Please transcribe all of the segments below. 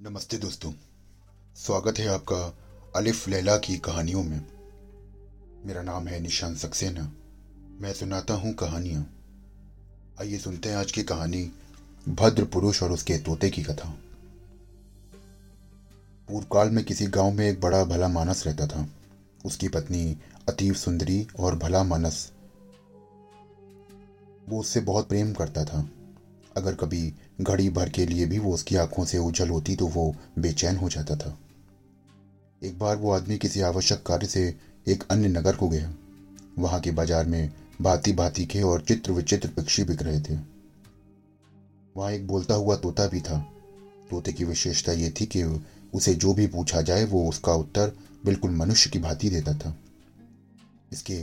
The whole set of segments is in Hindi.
नमस्ते दोस्तों, स्वागत है आपका अलिफ लैला की कहानियों में। मेरा नाम है निशान सक्सेना। मैं सुनाता हूँ कहानियाँ। आइए सुनते हैं आज की कहानी, भद्र पुरुष और उसके तोते की कथा। पूर्व काल में किसी गाँव में एक बड़ा भला मानस रहता था। उसकी पत्नी अतीव सुंदरी और भला मानस। वो उससे बहुत प्रेम करता था। अगर कभी घड़ी भर के लिए भी वो उसकी आँखों से उजल होती तो वो बेचैन हो जाता था। एक बार वो आदमी किसी आवश्यक कार्य से एक अन्य नगर को गया। वहाँ के बाज़ार में भांति भांति के और चित्र विचित्र पक्षी बिक रहे थे। वहाँ एक बोलता हुआ तोता भी था। तोते की विशेषता ये थी कि उसे जो भी पूछा जाए वो उसका उत्तर बिल्कुल मनुष्य की भांति देता था। इसके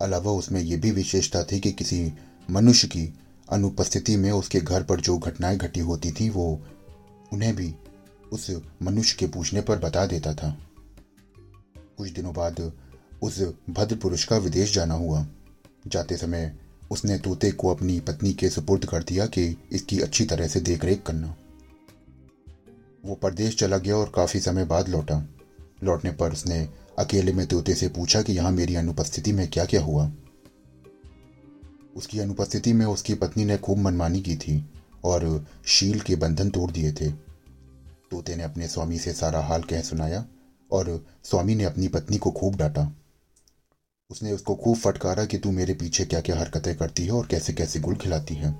अलावा उसमें यह भी विशेषता थी कि किसी मनुष्य की अनुपस्थिति में उसके घर पर जो घटनाएँ घटी होती थी, वो उन्हें भी उस मनुष्य के पूछने पर बता देता था। कुछ दिनों बाद उस भद्र पुरुष का विदेश जाना हुआ। जाते समय उसने तोते को अपनी पत्नी के सुपुर्द कर दिया कि इसकी अच्छी तरह से देखरेख करना। वो परदेश चला गया और काफ़ी समय बाद लौटा। लौटने पर उसने अकेले में तोते से पूछा कि यहाँ मेरी अनुपस्थिति में क्या क्या हुआ। उसकी अनुपस्थिति में उसकी पत्नी ने खूब मनमानी की थी और शील के बंधन तोड़ दिए थे। तोते ने अपने स्वामी से सारा हाल कह सुनाया और स्वामी ने अपनी पत्नी को खूब डांटा। उसने उसको खूब फटकारा कि तू मेरे पीछे क्या क्या हरकतें करती है और कैसे कैसे गुल खिलाती है।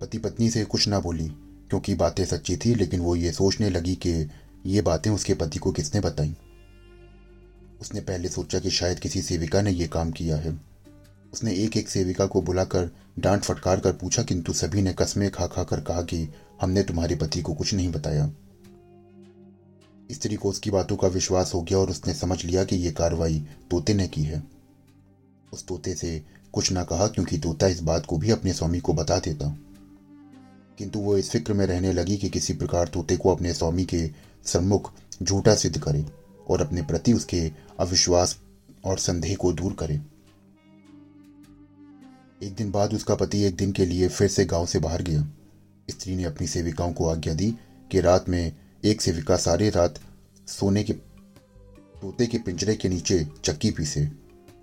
पति पत्नी से कुछ ना बोली, क्योंकि बातें सच्ची थी, लेकिन वो ये सोचने लगी कि ये बातें उसके पति को किसने बताई। उसने पहले सोचा कि शायद किसी सेविका ने यह काम किया है। उसने एक एक सेविका को बुलाकर डांट फटकार कर पूछा, किंतु सभी ने कस्में खा खा कर कहा कि हमने तुम्हारे पति को कुछ नहीं बताया। स्त्री को उसकी बातों का विश्वास हो गया और उसने समझ लिया कि यह कार्रवाई तोते ने की है। उस तोते से कुछ ना कहा, क्योंकि तोता इस बात को भी अपने स्वामी को बता देता। किंतु वो इस फ़िक्र में रहने लगी कि किसी प्रकार तोते को अपने स्वामी के सम्मुख झूठा सिद्ध करे। और अपने प्रति उसके अविश्वास और संदेह को दूर करे। एक दिन बाद उसका पति एक दिन के लिए फिर से गाँव से बाहर गया। स्त्री ने अपनी सेविकाओं को आज्ञा दी कि रात में एक सेविका सारी रात सोने के, तोते के पिंजरे के नीचे चक्की पीसे।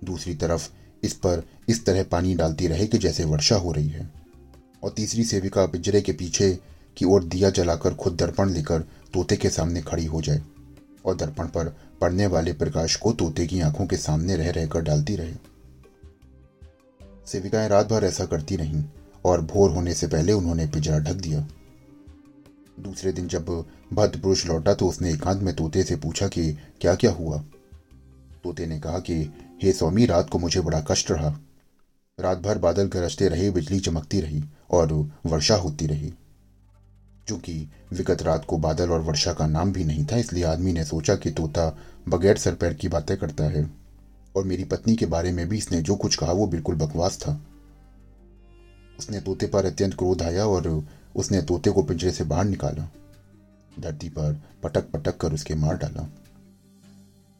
दूसरी तरफ़ इस पर इस तरह पानी डालती रहे कि जैसे वर्षा हो रही है। और तीसरी सेविका पिंजरे के पीछे की ओर दिया जलाकर खुद दर्पण लेकर तोते के सामने खड़ी हो जाए। और दर्पण पर पड़ने वाले प्रकाश को तोते की आँखों के सामने रह रहकर डालती रहे। सेविकाएँ रात भर ऐसा करती रहीं और भोर होने से पहले उन्होंने पिंजरा ढक दिया। दूसरे दिन जब भद्र पुरुष लौटा तो उसने एकांत में तोते से पूछा कि क्या क्या हुआ? तोते ने कहा कि, हे स्वामी, रात को मुझे बड़ा कष्ट रहा। रात भर बादल गरजते रहे, बिजली चमकती रही और वर्षा होती रही। चूँकि विगत रात को बादल और वर्षा का नाम भी नहीं था, इसलिए आदमी ने सोचा कि तोता बगैर सर पैर की बातें करता है। और मेरी पत्नी के बारे में भी इसने जो कुछ कहा, वो बिल्कुल बकवास था। उसने तोते पर अत्यंत क्रोध आया और उसने तोते को पिंजरे से बाहर निकाला। धरती पर पटक पटक कर उसके मार डाला।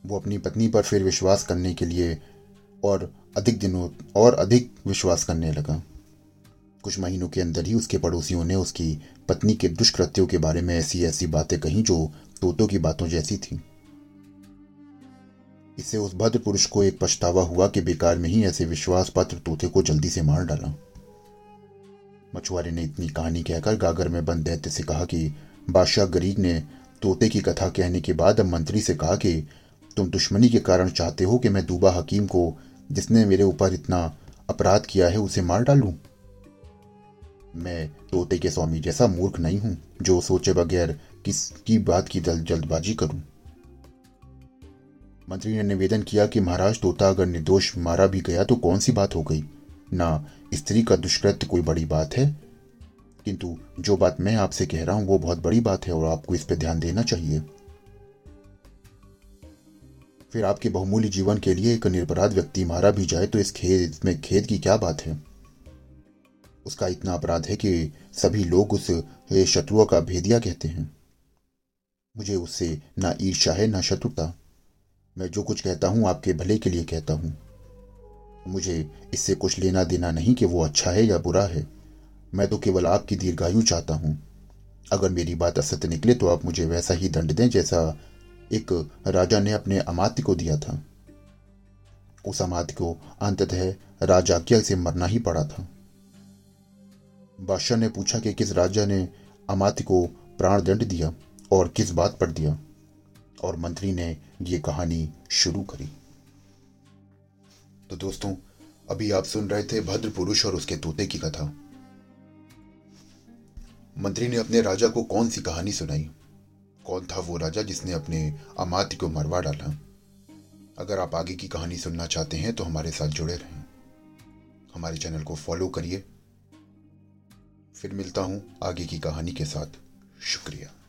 वो अपनी पत्नी पर फिर विश्वास करने के लिए और अधिक दिनों और अधिक विश्वास करने लगा। कुछ महीनों के अंदर ही उसके पड़ोसियों ने उसकी पत्नी के दुष्कृत्यों के बारे में ऐसी ऐसी बातें कही जो तोतों की बातों जैसी थी। इससे उस भद्र पुरुष को एक पछतावा हुआ कि बेकार में ही ऐसे विश्वास पत्र तोते को जल्दी से मार डाला। मछुआरे ने इतनी कहानी कहकर गागर में बंद दैत्य से कहा कि, बादशाह गरीब ने तोते की कथा कहने के बाद अब मंत्री से कहा कि, तुम दुश्मनी के कारण चाहते हो कि मैं दूबा हकीम को, जिसने मेरे ऊपर इतना अपराध किया है, उसे मार डालूं? मैं तोते के स्वामी जैसा मूर्ख नहीं हूँ, जो सोचे बगैर किसकी बात की जल्द जल्दबाजी करूँ। मंत्री ने निवेदन किया कि महाराज, तोता अगर निर्दोष मारा भी गया तो कौन सी बात हो गई? ना स्त्री का दुष्कृत्य कोई बड़ी बात है? किंतु जो बात मैं आपसे कह रहा हूँ, वो बहुत बड़ी बात है और आपको इस पर ध्यान देना चाहिए। फिर आपके बहुमूल्य जीवन के लिए एक निरपराध व्यक्ति मारा भी जाए तो इस खेद में खेद की क्या बात है? उसका इतना अपराध है कि सभी लोग उस शत्रुओं का भेदिया कहते हैं। मुझे उससे ना ईर्षा है, ना शत्रुता। मैं जो कुछ कहता हूँ, आपके भले के लिए कहता हूँ। मुझे इससे कुछ लेना देना नहीं कि वो अच्छा है या बुरा है। मैं तो केवल आपकी दीर्घायु चाहता हूँ। अगर मेरी बात असत्य निकले तो आप मुझे वैसा ही दंड दें जैसा एक राजा ने अपने अमात्य को दिया था। उस अमात्य को अंततः राजाज्ञा से मरना ही पड़ा था। बादशाह ने पूछा कि किस राजा ने अमात्य को प्राण दंड दिया और किस बात पर दिया? और मंत्री ने ये कहानी शुरू करी। तो दोस्तों, अभी आप सुन रहे थे भद्र पुरुष और उसके तोते की कथा। मंत्री ने अपने राजा को कौन सी कहानी सुनाई? कौन था वो राजा जिसने अपने अमात्य को मरवा डाला? अगर आप आगे की कहानी सुनना चाहते हैं तो हमारे साथ जुड़े रहें। हमारे चैनल को फॉलो करिए फिर मिलता हूँ आगे की कहानी के साथ। शुक्रिया।